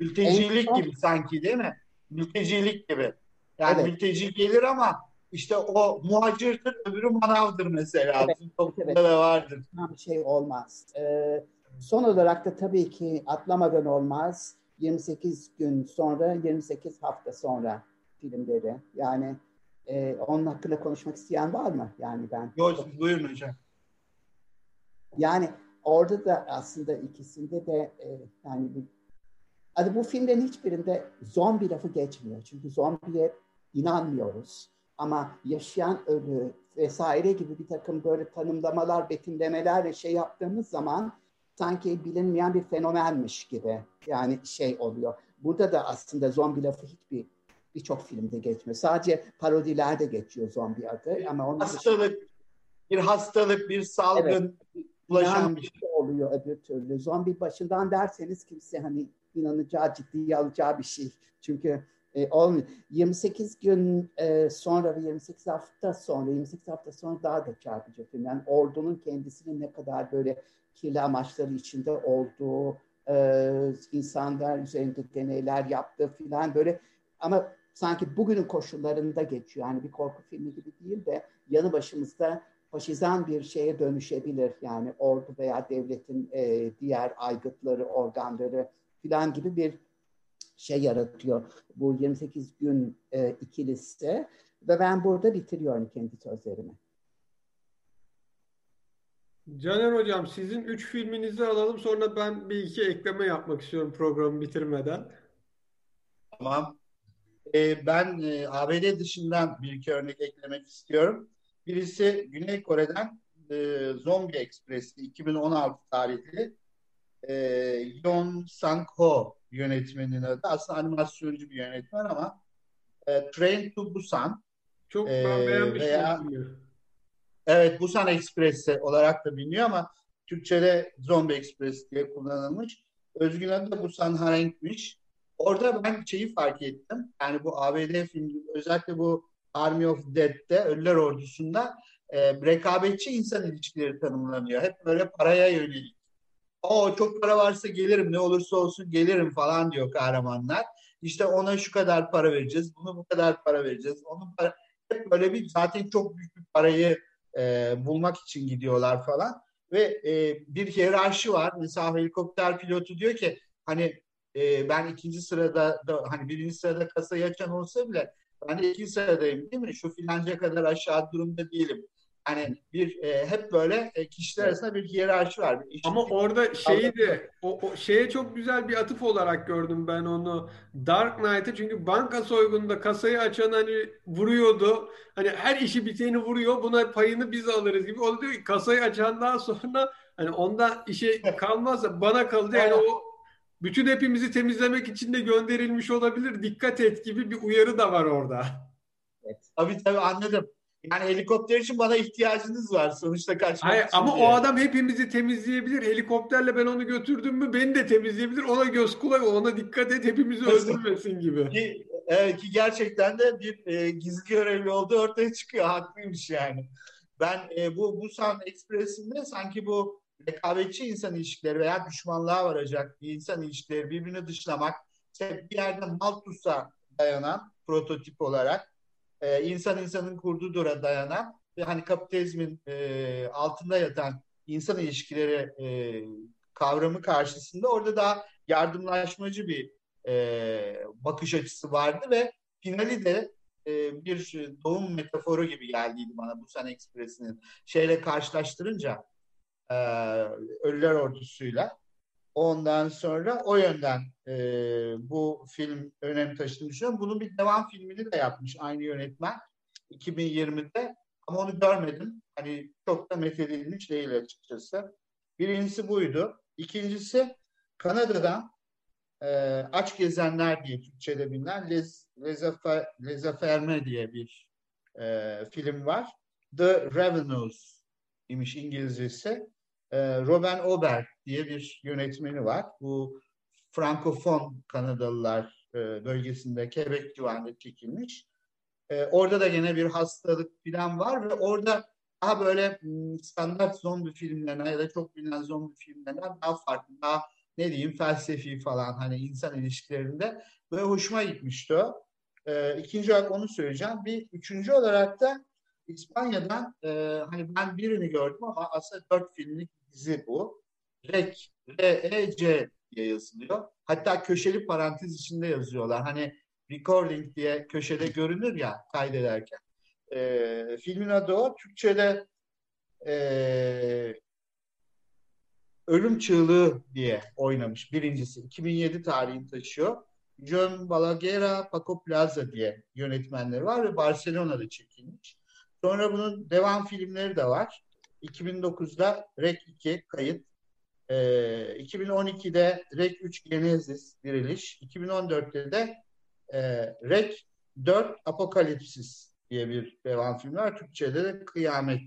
Mültecilik en gibi sanki değil mi? Mültecilik gibi. Yani evet. mülteci gelir ama işte o muhacirdir, öbürü manavdır mesela. Evet, toplumda evet. da vardır. Tam şey olmaz. Ee, son olarak da tabii ki atlamadan olmaz. 28 gün sonra, 28 hafta sonra filmleri. Yani e, onun hakkında konuşmak isteyen var mı? Yani ben. Yok, buyurun hocam. Yani orada da aslında ikisinde de e, yani bir, hani bu filmlerin hiçbirinde zombi lafı geçmiyor. Çünkü zombiye inanmıyoruz. Ama yaşayan ölü vesaire gibi bir takım böyle tanımlamalar, betimlemelerle şey yaptığımız zaman sanki bilinmeyen bir fenomenmiş gibi yani şey oluyor. Burada da aslında zombi lafı hiçbir birçok filmde geçmiyor. Sadece parodilerde geçiyor zombi adı ama onun dışında- Hastalık, bir hastalık, bir salgın, ulaşan Yani bir şey. oluyor öbür türlü. Zombi başından derseniz kimse hani inanacağı, ciddiye alacağı bir şey. Çünkü e, olmuyor. 28 gün e, sonra ve 28 hafta sonra, 28 hafta sonra daha da çarpıcı film. Yani ordunun kendisinin ne kadar böyle kirli amaçları içinde olduğu, e, insanlar üzerinde deneyler yaptığı filan böyle ama sanki bugünün koşullarında geçiyor. Yani bir korku filmi gibi değil de yanı başımızda faşizan bir şeye dönüşebilir. Yani ordu veya devletin e, diğer aygıtları, organları filan gibi bir şey yaratıyor. Bu 28 gün e, ikilisi ve ben burada bitiriyorum kendi sözlerimi. Caner Hocam sizin üç filminizi alalım sonra ben bir iki ekleme yapmak istiyorum programı bitirmeden. Tamam. Ee, ben e, ABD dışından bir iki örnek eklemek istiyorum. Birisi Güney Kore'den e, Zombie Express'ti 2016 tarihli. E, Yeon Sang-ho yönetmenin adı. Aslında animasyoncu bir yönetmen ama e, Train to Busan Çok Ee, ben beğenmiştim veya-. Evet Busan Express olarak da biliniyor ama Türkçe'de Zombie Express diye kullanılmış. Özgün adı da Busan Harenk'miş. Orada ben şeyi fark ettim. Yani bu ABD filmi özellikle bu Army of Dead'de Ölüler Ordusu'nda e, rekabetçi insan ilişkileri tanımlanıyor. Hep böyle paraya yönelik. O çok para varsa gelirim ne olursa olsun gelirim falan diyor kahramanlar. İşte ona şu kadar para vereceğiz, bunu bu kadar para vereceğiz. Onun para hep böyle bir zaten çok büyük bir parayı e, bulmak için gidiyorlar falan ve e, bir hiyerarşi var. Mesela helikopter pilotu diyor ki hani e, ben ikinci sırada da, hani birinci sırada kasayı açan olsa bile ben de ikinci sıradayım değil mi? Şu filanca kadar aşağı durumda değilim. Hani bir e, hep böyle e, kişiler arasında bir hiyerarşi var. Bir Ama orada şeyi de o, o şeye çok güzel bir atıf olarak gördüm ben onu. Dark Knight'ı çünkü banka soygununda kasayı açan hani vuruyordu. Hani her işi biteni vuruyor. Buna payını biz alırız gibi. O da diyor ki kasayı açandan sonra hani onda işe kalmazsa bana kalacak. Yani o bütün hepimizi temizlemek için de gönderilmiş olabilir. Dikkat et gibi bir uyarı da var orada. Tabii tabii anladım. Yani helikopter için bana ihtiyacınız var sonuçta kaçmak Hayır, için ama diye. o adam hepimizi temizleyebilir. Helikopterle ben onu götürdüm mü beni de temizleyebilir. Ona göz kulak ona dikkat et hepimizi öldürmesin gibi. Ki, evet, ki gerçekten de bir e, gizli görevli olduğu ortaya çıkıyor. Haklıymış yani. Ben e, bu Busan Express'inde sanki bu rekabetçi insan ilişkileri veya düşmanlığa varacak insan ilişkileri birbirini dışlamak, işte bir yerde Malthus'a dayanan prototip olarak e, insan insanın kurduğu dayanan ve hani kapitalizmin e, altında yatan insan ilişkileri e, kavramı karşısında orada daha yardımlaşmacı bir e, bakış açısı vardı ve finali de e, bir doğum metaforu gibi geldiydi bana Busan Ekspresi'nin şeyle karşılaştırınca e, Ölüler Ordusu'yla ondan sonra o yönden e, bu film önem taşıdığını düşünüyorum. Bunun bir devam filmini de yapmış aynı yönetmen 2020'de ama onu görmedim. Hani çok da methedilmiş değil açıkçası. Birincisi buydu. İkincisi Kanada'dan e, Aç Gezenler diye Türkçe'de bilinen Les, Les, Affa- Les Affaires diye bir e, film var. The Revenues imiş İngilizcesi. E, Robin Ober diye bir yönetmeni var. Bu Frankofon Kanadalılar e, bölgesinde Quebec civarında çekilmiş. E, orada da yine bir hastalık falan var ve orada daha böyle m, standart zombi filmlerine ya da çok bilinen zombi filmlerinden daha farklı, daha ne diyeyim felsefi falan hani insan ilişkilerinde böyle hoşuma gitmişti o. E, ikinci olarak onu söyleyeceğim. Bir üçüncü olarak da İspanya'dan e, hani ben birini gördüm ama aslında dört filmlik dizi bu. REC, R-E-C diye yazılıyor. Hatta köşeli parantez içinde yazıyorlar. Hani recording diye köşede görünür ya kaydederken. E, filmin adı o. Türkçe'de e, Ölüm Çığlığı diye oynamış birincisi. 2007 tarihini taşıyor. John Balaguer, Paco Plaza diye yönetmenleri var ve Barcelona'da çekilmiş. Sonra bunun devam filmleri de var. 2009'da Rek 2 kayıt. Ee, 2012'de Rek 3 Genesis diriliş. 2014'te de e, Rek 4 Apokalipsis diye bir devam film var. Türkçe'de de Kıyamet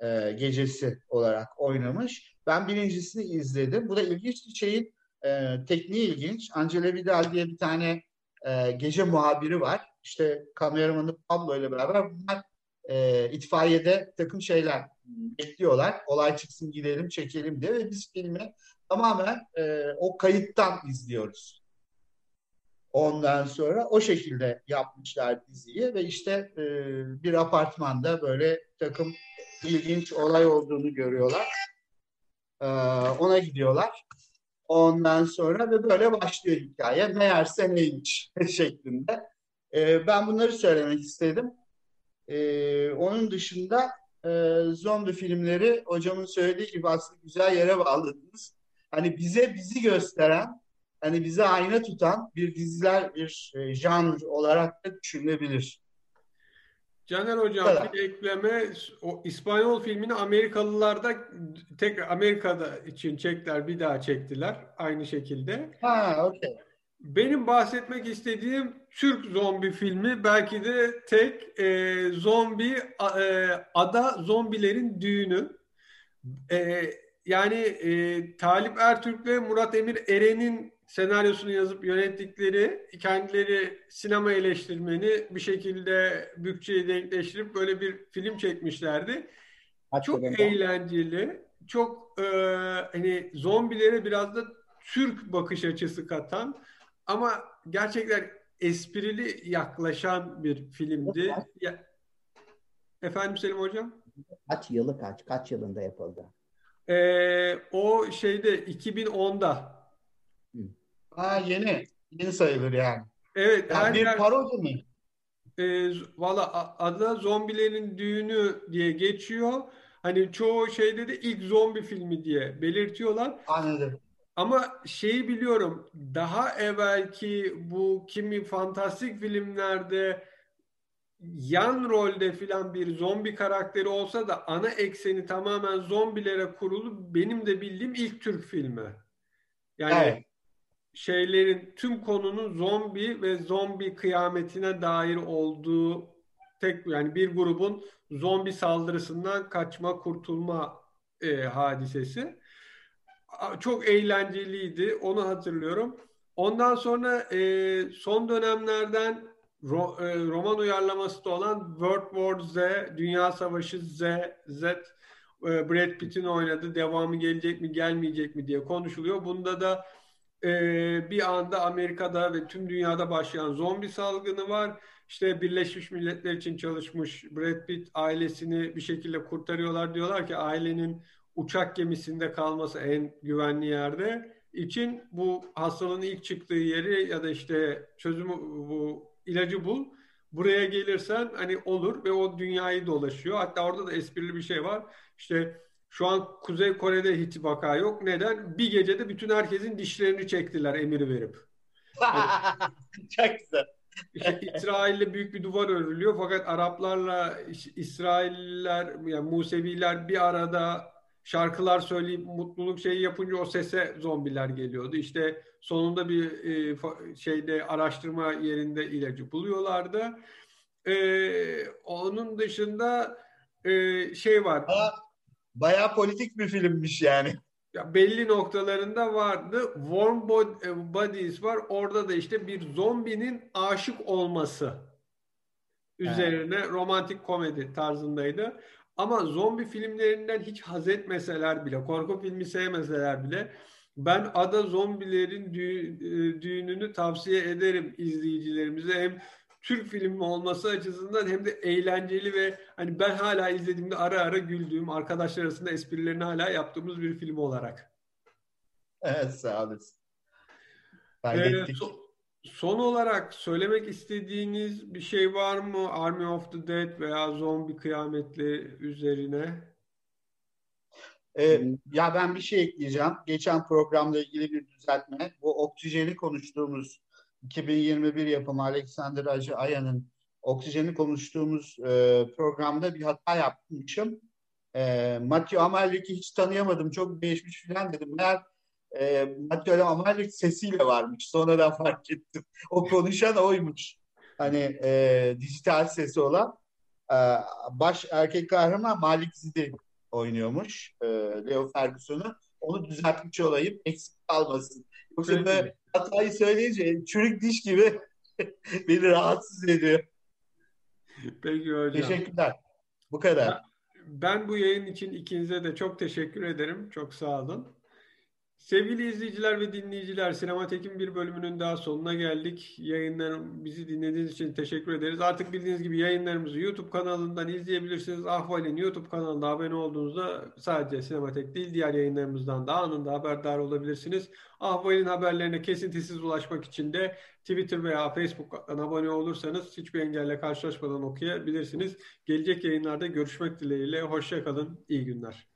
e, gecesi olarak oynamış. Ben birincisini izledim. Bu da ilginç bir şeyin e, tekniği ilginç. Angela Vidal diye bir tane e, gece muhabiri var. İşte kameramanı Pablo ile beraber bunlar e, itfaiyede takım şeyler bekliyorlar. Olay çıksın gidelim çekelim diye ve biz filmi tamamen e, o kayıttan izliyoruz. Ondan sonra o şekilde yapmışlar diziyi ve işte e, bir apartmanda böyle takım ilginç olay olduğunu görüyorlar. E, ona gidiyorlar. Ondan sonra ve böyle başlıyor hikaye. Meğerse neymiş şeklinde. E, ben bunları söylemek istedim. E, onun dışında e, zombi filmleri hocamın söylediği gibi aslında güzel yere bağladınız. Hani bize bizi gösteren, hani bize ayna tutan bir diziler, bir e, janr olarak da düşünülebilir. Caner Hocam evet. bir ekleme o İspanyol filmini Amerikalılar da tek Amerika'da için çektiler bir daha çektiler aynı şekilde. Ha okey. Benim bahsetmek istediğim Türk zombi filmi belki de tek e, zombi e, ada zombilerin düğünü. E, yani e, Talip Ertürk ve Murat Emir Eren'in senaryosunu yazıp yönettikleri kendileri sinema eleştirmeni bir şekilde bütçeyi denkleştirip böyle bir film çekmişlerdi. Kaç çok eğlenceli, çok e, hani zombilere biraz da Türk bakış açısı katan ama gerçekten esprili yaklaşan bir filmdi. Ya, efendim Selim Hocam? Kaç yılı kaç? Kaç yılında yapıldı? Ee, o şeyde 2010'da. Ha yeni. Yeni sayılır yani. Evet. Yani bir yer, parodi mi? E, Valla adı Zombilerin Düğünü diye geçiyor. Hani çoğu şeyde de ilk zombi filmi diye belirtiyorlar. Anladım. Ama şeyi biliyorum daha evvelki bu kimi fantastik filmlerde yan rolde filan bir zombi karakteri olsa da ana ekseni tamamen zombilere kurulu benim de bildiğim ilk Türk filmi. Yani evet. şeylerin tüm konunun zombi ve zombi kıyametine dair olduğu tek yani bir grubun zombi saldırısından kaçma kurtulma e, hadisesi çok eğlenceliydi. Onu hatırlıyorum. Ondan sonra e, son dönemlerden ro, e, roman uyarlaması da olan World War Z, Dünya Savaşı Z, Z e, Brad Pitt'in oynadı. Devamı gelecek mi gelmeyecek mi diye konuşuluyor. Bunda da e, bir anda Amerika'da ve tüm dünyada başlayan zombi salgını var. İşte Birleşmiş Milletler için çalışmış Brad Pitt ailesini bir şekilde kurtarıyorlar. Diyorlar ki ailenin uçak gemisinde kalması en güvenli yerde için bu hastalığın ilk çıktığı yeri ya da işte çözümü bu ilacı bul. Buraya gelirsen hani olur ve o dünyayı dolaşıyor. Hatta orada da esprili bir şey var. İşte şu an Kuzey Kore'de hiç vaka yok. Neden? Bir gecede bütün herkesin dişlerini çektiler emir verip. Yani, Çok güzel. İşte İsrail'le büyük bir duvar örülüyor fakat Araplarla İsrailler yani Museviler bir arada şarkılar söyleyip mutluluk şeyi yapınca o sese zombiler geliyordu. İşte sonunda bir e, şeyde araştırma yerinde ilacı buluyorlardı. E, onun dışında e, şey var. Baya, bayağı politik bir filmmiş yani. Ya belli noktalarında vardı. Warm e, Bodies var. Orada da işte bir zombinin aşık olması üzerine evet. romantik komedi tarzındaydı. Ama zombi filmlerinden hiç haz etmeseler bile, korku filmi sevmeseler bile Ben Ada Zombilerin düğün, e, düğününü tavsiye ederim izleyicilerimize. Hem Türk filmi olması açısından hem de eğlenceli ve hani ben hala izlediğimde ara ara güldüğüm, arkadaşlar arasında esprilerini hala yaptığımız bir film olarak. Evet sağ olasın. Ee, so, son olarak söylemek istediğiniz bir şey var mı Army of the Dead veya zombi kıyametli üzerine? Ee, ya ben bir şey ekleyeceğim. Geçen programla ilgili bir düzeltme. Bu oksijeni konuştuğumuz 2021 yapımı Alexander Hacı Aya'nın oksijeni konuştuğumuz e, programda bir hata yapmışım. E, Matthew Amalric'i hiç tanıyamadım. Çok değişmiş falan dedim. Meğer e, Matthew Amalric sesiyle varmış. Sonradan fark ettim. O konuşan oymuş. Hani e, dijital sesi olan. E, baş erkek kahraman Malik Zidi oynuyormuş. E, Leo Ferguson'u. Onu düzeltmiş olayım. Eksik kalmasın. Yoksa böyle hatayı söyleyince çürük diş gibi beni rahatsız ediyor. Peki hocam. Teşekkürler. Bu kadar. Ben bu yayın için ikinize de çok teşekkür ederim. Çok sağ olun. Sevgili izleyiciler ve dinleyiciler, Sinematek'in bir bölümünün daha sonuna geldik. Yayınlar bizi dinlediğiniz için teşekkür ederiz. Artık bildiğiniz gibi yayınlarımızı YouTube kanalından izleyebilirsiniz. Ahval'in YouTube kanalında abone olduğunuzda sadece Sinematek değil, diğer yayınlarımızdan da anında haberdar olabilirsiniz. Ahval'in haberlerine kesintisiz ulaşmak için de Twitter veya Facebook'tan abone olursanız hiçbir engelle karşılaşmadan okuyabilirsiniz. Gelecek yayınlarda görüşmek dileğiyle. Hoşçakalın, iyi günler.